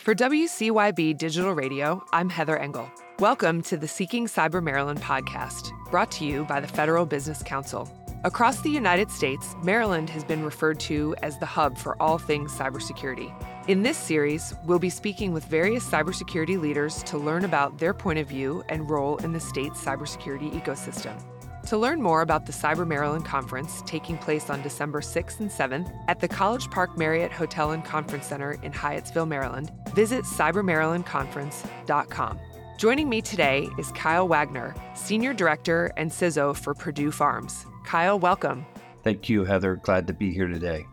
For WCYB Digital Radio, I'm Heather Engel. Welcome to the Seeking Cyber Maryland podcast, brought to you by the Federal Business Council. Across the United States, Maryland has been referred to as the hub for all things cybersecurity. In this series, we'll be speaking with various cybersecurity leaders to learn about their point of view and role in the state's cybersecurity ecosystem. To learn more about the Cyber Maryland Conference taking place on December 6th and 7th at the College Park Marriott Hotel and Conference Center in Hyattsville, Maryland, visit cybermarylandconference.com. Joining me today is Kyle Waggoner, Senior Director and CISO for Perdue Farms. Kyle, welcome. Thank you, Heather. Glad to be here today.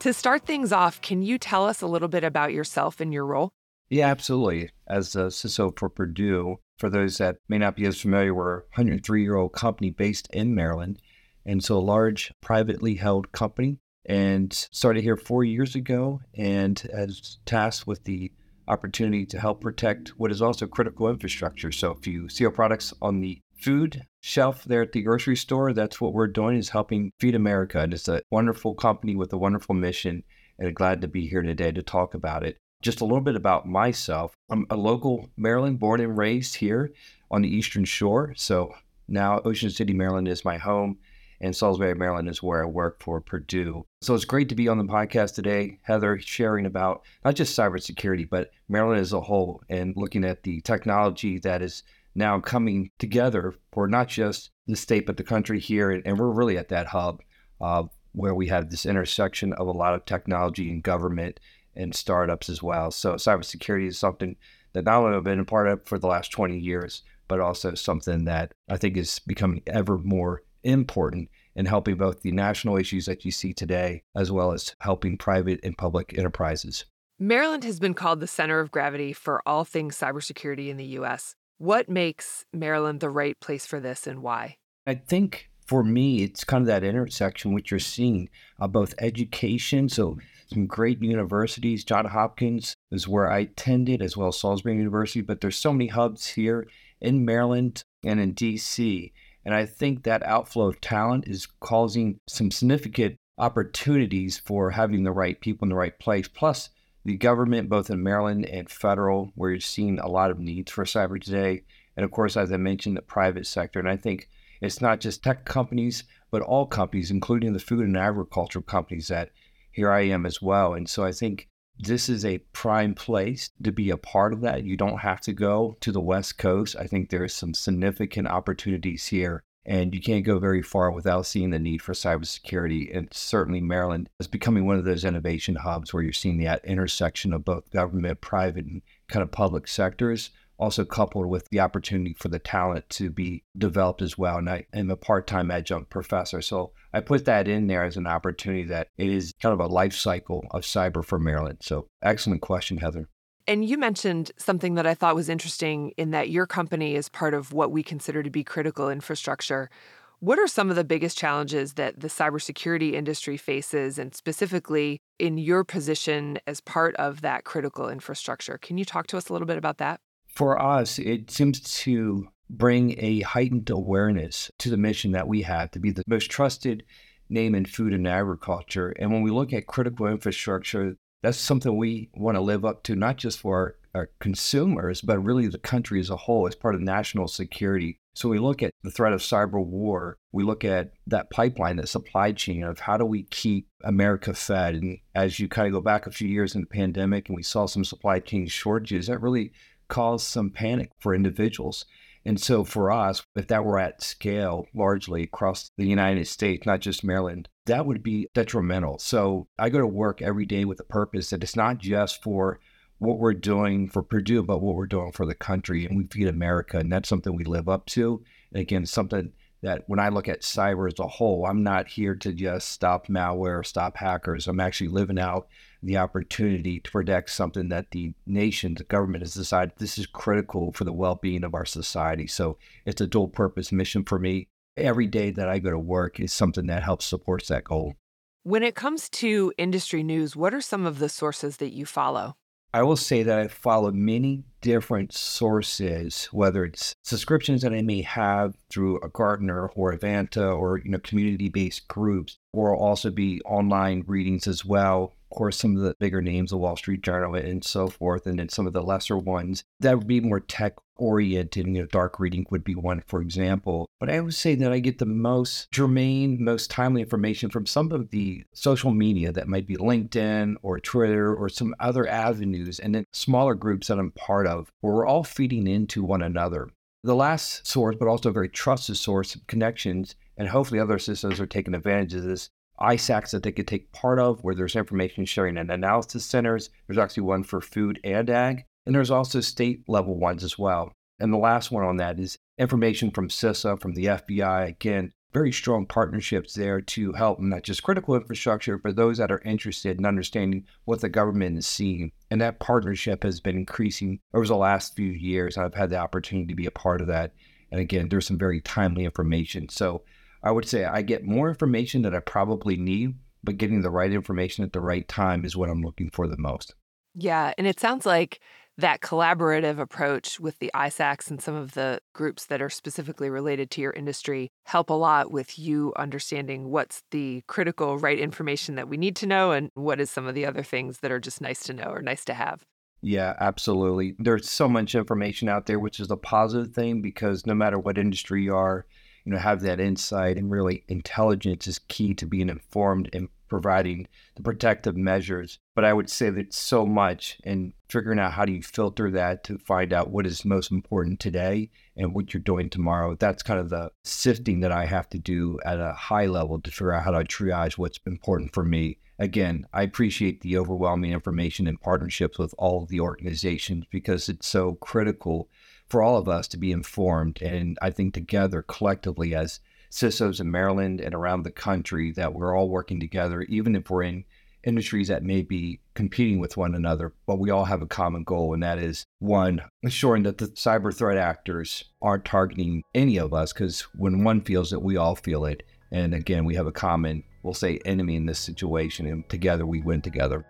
To start things off, can you tell us a little bit about yourself and your role? Yeah, absolutely. As a CISO for Perdue, for those that may not be as familiar, we're a 103 year old company based in Maryland. And so a large privately held company and started here four years ago and as tasked with the opportunity to help protect what is also critical infrastructure. So if you see our products on the food shelf there at the grocery store, that's what we're doing is helping feed America. And it's a wonderful company with a wonderful mission and glad to be here today to talk about it. Just a little bit about myself. I'm a local Maryland, born and raised here on the Eastern Shore. So now Ocean City, Maryland is my home, and Salisbury, Maryland is where I work for Perdue. So it's great to be on the podcast today, Heather, sharing about not just cybersecurity, but Maryland as a whole and looking at the technology that is now coming together for not just the state, but the country here. And we're really at that hub uh, where we have this intersection of a lot of technology and government and startups as well. So cybersecurity is something that not only I've been a part of for the last 20 years, but also something that I think is becoming ever more important in helping both the national issues that you see today, as well as helping private and public enterprises. Maryland has been called the center of gravity for all things cybersecurity in the U.S. What makes Maryland the right place for this and why? I think for me, it's kind of that intersection which you're seeing uh, both education, so some great universities. John Hopkins is where I attended, as well as Salisbury University. But there's so many hubs here in Maryland and in DC. And I think that outflow of talent is causing some significant opportunities for having the right people in the right place. Plus, the government, both in Maryland and federal, where you're seeing a lot of needs for cyber today. And of course, as I mentioned, the private sector. And I think it's not just tech companies, but all companies, including the food and agricultural companies that here I am as well. And so I think this is a prime place to be a part of that. You don't have to go to the West Coast. I think there's some significant opportunities here, and you can't go very far without seeing the need for cybersecurity. And certainly, Maryland is becoming one of those innovation hubs where you're seeing that intersection of both government, private, and kind of public sectors also coupled with the opportunity for the talent to be developed as well. And I am a part time adjunct professor. So I put that in there as an opportunity that it is kind of a life cycle of cyber for Maryland. So excellent question, Heather. And you mentioned something that I thought was interesting in that your company is part of what we consider to be critical infrastructure. What are some of the biggest challenges that the cybersecurity industry faces, and specifically in your position as part of that critical infrastructure? Can you talk to us a little bit about that? For us, it seems to bring a heightened awareness to the mission that we have to be the most trusted name in food and agriculture. And when we look at critical infrastructure, that's something we want to live up to, not just for our, our, consumers, but really the country as a whole as part of national security. So we look at the threat of cyber war. We look at that pipeline, that supply chain of how do we keep America fed. And as you kind of go back a few years in the pandemic and we saw some supply chain shortages, that really cause some panic for individuals. And so for us, if that were at scale largely across the United States, not just Maryland, that would be detrimental. So I go to work every day with a purpose that it's not just for what we're doing for Perdue, but what we're doing for the country. And we feed America. And that's something we live up to. And again, something that when I look at cyber as a whole, I'm not here to just stop malware, stop hackers. I'm actually living out the opportunity to protect something that the nation, the government has decided this is critical for the well being of our society. So it's a dual purpose mission for me. Every day that I go to work is something that helps supports that goal. When it comes to industry news, what are some of the sources that you follow? I will say that I follow many different sources, whether it's subscriptions that I may have through a Gartner or Evanta or you know community-based groups, or also be online readings as well, course, some of the bigger names, the Wall Street Journal and so forth, and then some of the lesser ones that would be more tech oriented. You know, dark reading would be one, for example. But I would say that I get the most germane, most timely information from some of the social media that might be LinkedIn or Twitter or some other avenues, and then smaller groups that I'm part of, where we're all feeding into one another. The last source, but also a very trusted source of connections, and hopefully other systems are taking advantage of this, ISACs that they could take part of, where there's information sharing and analysis centers. There's actually one for food and ag, and there's also state level ones as well. And the last one on that is information from CISA, from the FBI. Again, very strong partnerships there to help not just critical infrastructure, but those that are interested in understanding what the government is seeing. And that partnership has been increasing over the last few years. I've had the opportunity to be a part of that. And again, there's some very timely information. So I would say I get more information that I probably need, but getting the right information at the right time is what I'm looking for the most. Yeah. And it sounds like that collaborative approach with the ISACs and some of the groups that are specifically related to your industry help a lot with you understanding what's the critical right information that we need to know and what is some of the other things that are just nice to know or nice to have. Yeah, absolutely. There's so much information out there, which is a positive thing because no matter what industry you are, you know, have that insight and really intelligence is key to being informed and providing the protective measures. But I would say that so much and figuring out how do you filter that to find out what is most important today and what you're doing tomorrow. That's kind of the sifting that I have to do at a high level to figure out how to triage what's important for me. Again, I appreciate the overwhelming information and partnerships with all of the organizations because it's so critical for all of us to be informed. And I think together, collectively, as CISOs in Maryland and around the country, that we're all working together, even if we're in industries that may be competing with one another, but we all have a common goal, and that is one, ensuring that the cyber threat actors aren't targeting any of us, because when one feels it, we all feel it. And again, we have a common, we'll say, enemy in this situation, and together we win together.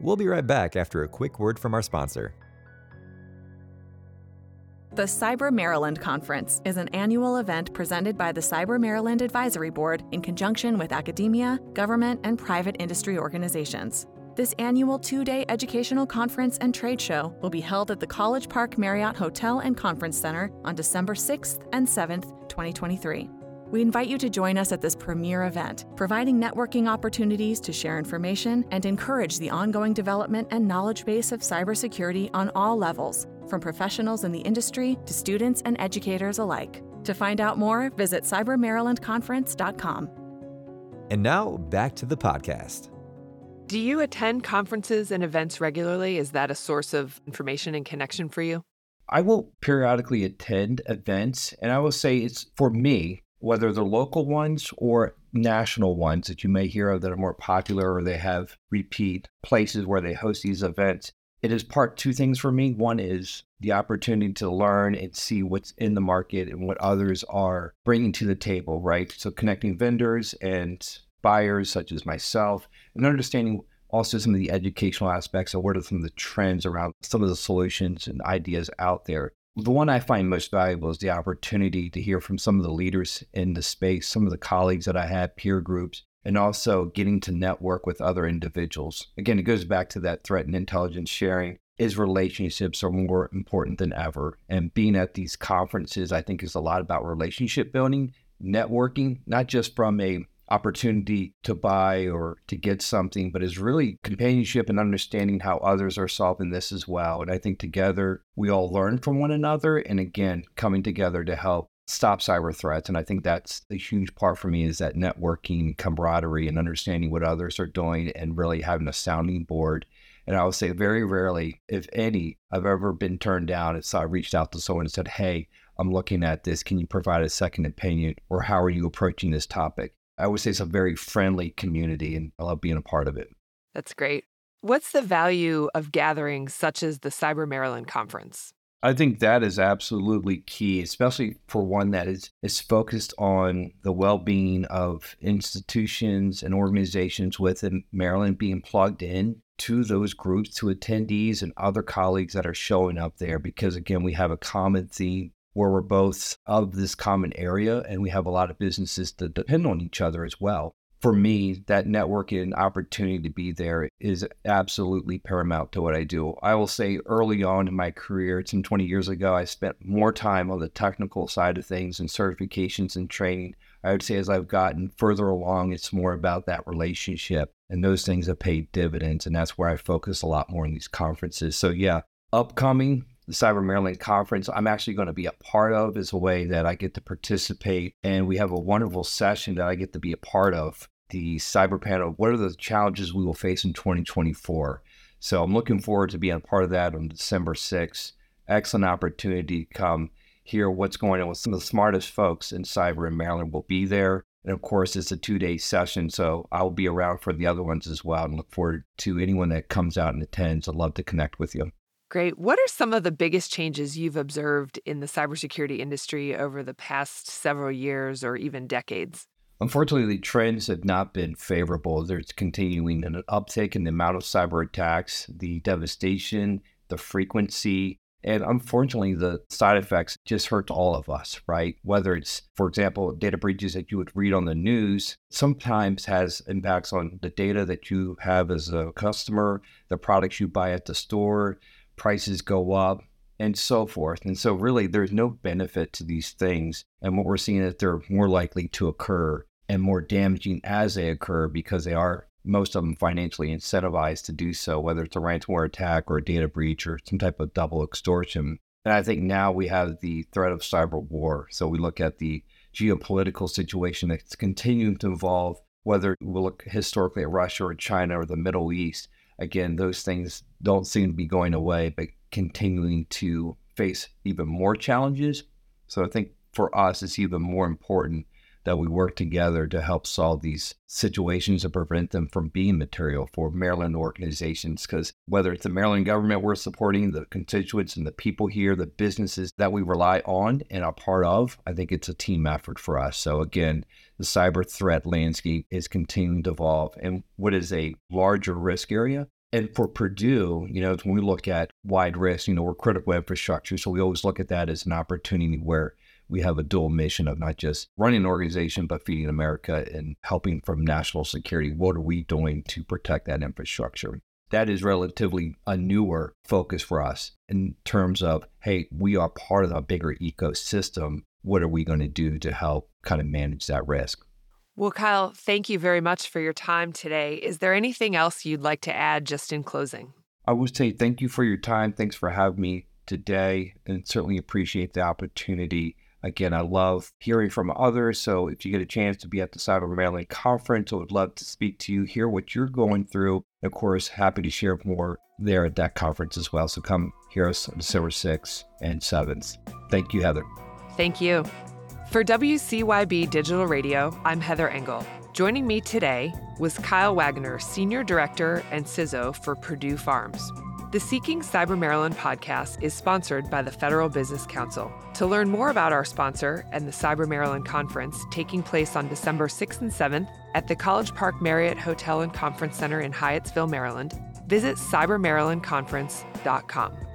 We'll be right back after a quick word from our sponsor. The Cyber Maryland Conference is an annual event presented by the Cyber Maryland Advisory Board in conjunction with academia, government, and private industry organizations. This annual two day educational conference and trade show will be held at the College Park Marriott Hotel and Conference Center on December 6th and 7th, 2023. We invite you to join us at this premier event, providing networking opportunities to share information and encourage the ongoing development and knowledge base of cybersecurity on all levels, from professionals in the industry to students and educators alike. To find out more, visit cybermarylandconference.com. And now back to the podcast. Do you attend conferences and events regularly? Is that a source of information and connection for you? I will periodically attend events, and I will say it's for me, whether they're local ones or national ones that you may hear of that are more popular or they have repeat places where they host these events it is part two things for me. One is the opportunity to learn and see what's in the market and what others are bringing to the table, right? So connecting vendors and buyers such as myself and understanding also some of the educational aspects of what are some of the trends around some of the solutions and ideas out there. The one I find most valuable is the opportunity to hear from some of the leaders in the space, some of the colleagues that I have, peer groups, and also getting to network with other individuals. Again, it goes back to that threat and intelligence sharing. Is relationships are more important than ever. And being at these conferences, I think, is a lot about relationship building, networking, not just from a opportunity to buy or to get something, but is really companionship and understanding how others are solving this as well. And I think together we all learn from one another and again, coming together to help stop cyber threats. And I think that's the huge part for me is that networking, camaraderie, and understanding what others are doing and really having a sounding board. And I would say very rarely, if any, I've ever been turned down. So I reached out to someone and said, Hey, I'm looking at this. Can you provide a second opinion? Or how are you approaching this topic? I would say it's a very friendly community and I love being a part of it. That's great. What's the value of gatherings such as the Cyber Maryland Conference? I think that is absolutely key, especially for one that is, is focused on the well being of institutions and organizations within Maryland being plugged in to those groups, to attendees and other colleagues that are showing up there. Because again, we have a common theme where we're both of this common area and we have a lot of businesses that depend on each other as well. for me, that networking opportunity to be there is absolutely paramount to what I do. I will say early on in my career, some 20 years ago, I spent more time on the technical side of things and certifications and training. I would say as I've gotten further along, it's more about that relationship and those things have paid dividends. And that's where I focus a lot more in these conferences. So, yeah, upcoming the Cyber Maryland conference I'm actually going to be a part of is a way that I get to participate. And we have a wonderful session that I get to be a part of the cyber panel. What are the challenges we will face in 2024? So I'm looking forward to being a part of that on December 6th. Excellent opportunity to come hear what's going on with some of the smartest folks in cyber in Maryland will be there. And of course, it's a two day session, so I'll be around for the other ones as well and look forward to anyone that comes out and attends. I'd love to connect with you. Great. What are some of the biggest changes you've observed in the cybersecurity industry over the past several years or even decades? Unfortunately, the trends have not been favorable. There's continuing an uptick in the amount of cyber attacks, the devastation, the frequency, and unfortunately, the side effects just hurt all of us, right? Whether it's, for example, data breaches that you would read on the news, sometimes has impacts on the data that you have as a customer, the products you buy at the store, prices go up, and so forth. And so, really, there's no benefit to these things. And what we're seeing is they're more likely to occur and more damaging as they occur because they are, most of them, financially incentivized to do so, whether it's a ransomware attack or a data breach or some type of double extortion. And I think now we have the threat of cyber war. So, we look at the geopolitical situation that's continuing to evolve, whether we look historically at Russia or China or the Middle East again, those things don't seem to be going away, but continuing to face even more challenges. So I think for us, it's even more important that we work together to help solve these situations and prevent them from being material for Maryland organizations. Because whether it's the Maryland government we're supporting, the constituents and the people here, the businesses that we rely on and are part of, I think it's a team effort for us. So again, the cyber threat landscape is continuing to evolve. And what is a larger risk area and for Perdue, you know, when we look at wide risk, you know, we're critical infrastructure. So we always look at that as an opportunity where we have a dual mission of not just running an organization, but feeding America and helping from national security. What are we doing to protect that infrastructure? That is relatively a newer focus for us in terms of, hey, we are part of a bigger ecosystem. What are we going to do to help kind of manage that risk? Well, Kyle, thank you very much for your time today. Is there anything else you'd like to add just in closing? I would say thank you for your time. Thanks for having me today and certainly appreciate the opportunity Again, I love hearing from others. So if you get a chance to be at the Cyber Maryland conference, I would love to speak to you, hear what you're going through. Of course, happy to share more there at that conference as well. So come hear us on December 6th and 7th. Thank you, Heather. Thank you. For WCYB Digital Radio, I'm Heather Engel. Joining me today was Kyle Waggoner, Senior Director and CISO for Perdue Farms. The Seeking Cyber Maryland podcast is sponsored by the Federal Business Council. To learn more about our sponsor and the Cyber Maryland conference taking place on December 6th and 7th at the College Park Marriott Hotel and Conference Center in Hyattsville, Maryland, visit cybermarylandconference.com.